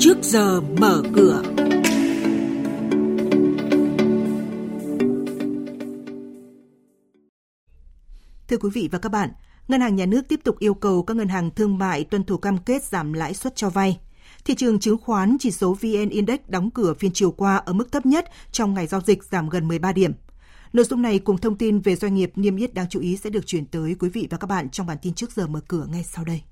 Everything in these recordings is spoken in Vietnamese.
trước giờ mở cửa. Thưa quý vị và các bạn, Ngân hàng Nhà nước tiếp tục yêu cầu các ngân hàng thương mại tuân thủ cam kết giảm lãi suất cho vay. Thị trường chứng khoán chỉ số VN Index đóng cửa phiên chiều qua ở mức thấp nhất trong ngày giao dịch giảm gần 13 điểm. Nội dung này cùng thông tin về doanh nghiệp niêm yết đáng chú ý sẽ được chuyển tới quý vị và các bạn trong bản tin trước giờ mở cửa ngay sau đây.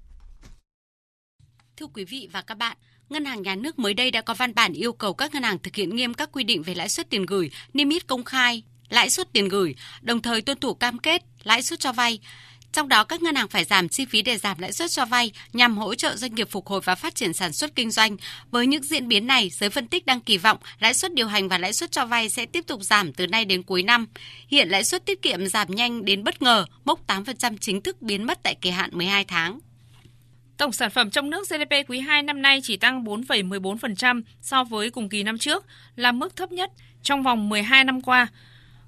Thưa quý vị và các bạn, Ngân hàng Nhà nước mới đây đã có văn bản yêu cầu các ngân hàng thực hiện nghiêm các quy định về lãi suất tiền gửi, niêm yết công khai, lãi suất tiền gửi, đồng thời tuân thủ cam kết lãi suất cho vay. Trong đó các ngân hàng phải giảm chi phí để giảm lãi suất cho vay nhằm hỗ trợ doanh nghiệp phục hồi và phát triển sản xuất kinh doanh. Với những diễn biến này, giới phân tích đang kỳ vọng lãi suất điều hành và lãi suất cho vay sẽ tiếp tục giảm từ nay đến cuối năm. Hiện lãi suất tiết kiệm giảm nhanh đến bất ngờ, mốc 8% chính thức biến mất tại kỳ hạn 12 tháng. Tổng sản phẩm trong nước GDP quý 2 năm nay chỉ tăng 4,14% so với cùng kỳ năm trước, là mức thấp nhất trong vòng 12 năm qua.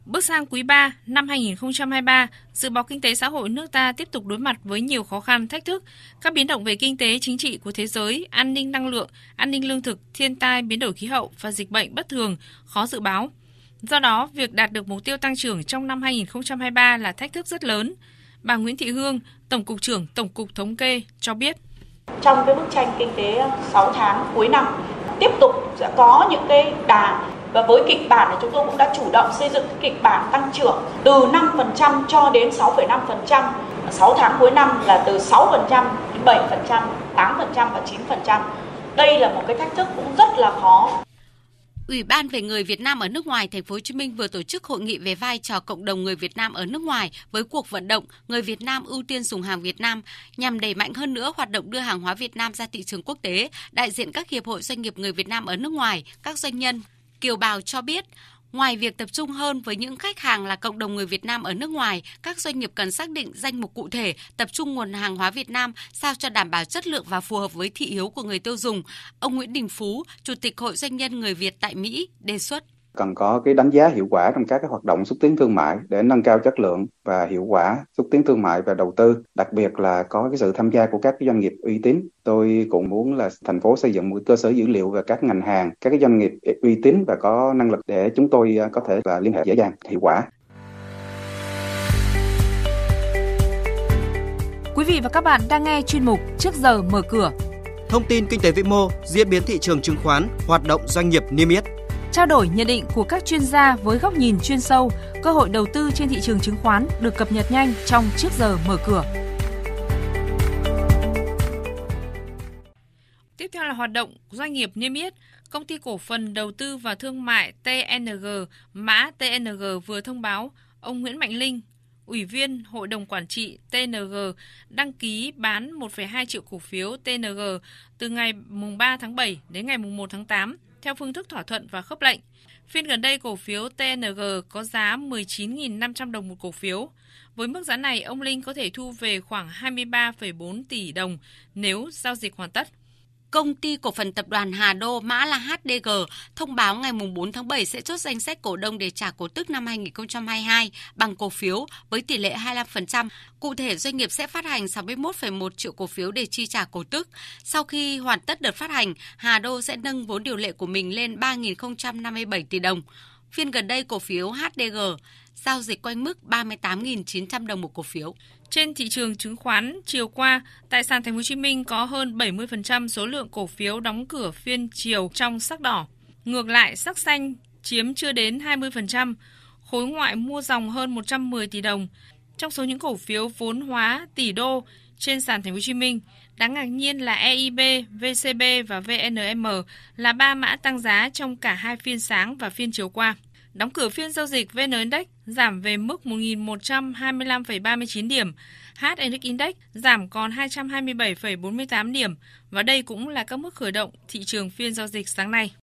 Bước sang quý 3 năm 2023, dự báo kinh tế xã hội nước ta tiếp tục đối mặt với nhiều khó khăn, thách thức. Các biến động về kinh tế, chính trị của thế giới, an ninh năng lượng, an ninh lương thực, thiên tai, biến đổi khí hậu và dịch bệnh bất thường khó dự báo. Do đó, việc đạt được mục tiêu tăng trưởng trong năm 2023 là thách thức rất lớn. Bà Nguyễn Thị Hương, Tổng cục trưởng Tổng cục Thống kê cho biết. Trong cái bức tranh kinh tế 6 tháng cuối năm, tiếp tục sẽ có những cái đà và với kịch bản thì chúng tôi cũng đã chủ động xây dựng kịch bản tăng trưởng từ 5% cho đến 6,5%. 6 tháng cuối năm là từ 6% đến 7%, 8% và 9%. Đây là một cái thách thức cũng rất là khó. Ủy ban về người Việt Nam ở nước ngoài Thành phố Hồ Chí Minh vừa tổ chức hội nghị về vai trò cộng đồng người Việt Nam ở nước ngoài với cuộc vận động người Việt Nam ưu tiên dùng hàng Việt Nam nhằm đẩy mạnh hơn nữa hoạt động đưa hàng hóa Việt Nam ra thị trường quốc tế. Đại diện các hiệp hội doanh nghiệp người Việt Nam ở nước ngoài, các doanh nhân, kiều bào cho biết Ngoài việc tập trung hơn với những khách hàng là cộng đồng người Việt Nam ở nước ngoài, các doanh nghiệp cần xác định danh mục cụ thể, tập trung nguồn hàng hóa Việt Nam sao cho đảm bảo chất lượng và phù hợp với thị hiếu của người tiêu dùng. Ông Nguyễn Đình Phú, Chủ tịch Hội Doanh nhân người Việt tại Mỹ, đề xuất cần có cái đánh giá hiệu quả trong các cái hoạt động xúc tiến thương mại để nâng cao chất lượng và hiệu quả xúc tiến thương mại và đầu tư. Đặc biệt là có cái sự tham gia của các cái doanh nghiệp uy tín. Tôi cũng muốn là thành phố xây dựng một cơ sở dữ liệu về các ngành hàng các cái doanh nghiệp uy tín và có năng lực để chúng tôi à, có thể là liên hệ dễ dàng hiệu quả. Quý vị và các bạn đang nghe chuyên mục Trước giờ mở cửa. Thông tin kinh tế vĩ mô, diễn biến thị trường chứng khoán, hoạt động doanh nghiệp niêm yết trao đổi nhận định của các chuyên gia với góc nhìn chuyên sâu, cơ hội đầu tư trên thị trường chứng khoán được cập nhật nhanh trong trước giờ mở cửa. Tiếp theo là hoạt động doanh nghiệp niêm yết. Công ty cổ phần đầu tư và thương mại TNG, mã TNG vừa thông báo ông Nguyễn Mạnh Linh, Ủy viên Hội đồng Quản trị TNG đăng ký bán 1,2 triệu cổ phiếu TNG từ ngày 3 tháng 7 đến ngày 1 tháng 8 theo phương thức thỏa thuận và khớp lệnh. Phiên gần đây cổ phiếu TNG có giá 19.500 đồng một cổ phiếu. Với mức giá này, ông Linh có thể thu về khoảng 23,4 tỷ đồng nếu giao dịch hoàn tất. Công ty cổ phần tập đoàn Hà Đô mã là HDG thông báo ngày 4 tháng 7 sẽ chốt danh sách cổ đông để trả cổ tức năm 2022 bằng cổ phiếu với tỷ lệ 25%. Cụ thể, doanh nghiệp sẽ phát hành 61,1 triệu cổ phiếu để chi trả cổ tức. Sau khi hoàn tất đợt phát hành, Hà Đô sẽ nâng vốn điều lệ của mình lên 3.057 tỷ đồng. Phiên gần đây, cổ phiếu HDG giao dịch quanh mức 38.900 đồng một cổ phiếu. Trên thị trường chứng khoán chiều qua, tại sàn Thành phố Hồ Chí Minh có hơn 70% số lượng cổ phiếu đóng cửa phiên chiều trong sắc đỏ. Ngược lại, sắc xanh chiếm chưa đến 20%, khối ngoại mua dòng hơn 110 tỷ đồng. Trong số những cổ phiếu vốn hóa tỷ đô trên sàn Thành phố Hồ Chí Minh, đáng ngạc nhiên là EIB, VCB và VNM là ba mã tăng giá trong cả hai phiên sáng và phiên chiều qua. Đóng cửa phiên giao dịch VN Index giảm về mức 1.125,39 điểm, HNX Index giảm còn 227,48 điểm và đây cũng là các mức khởi động thị trường phiên giao dịch sáng nay.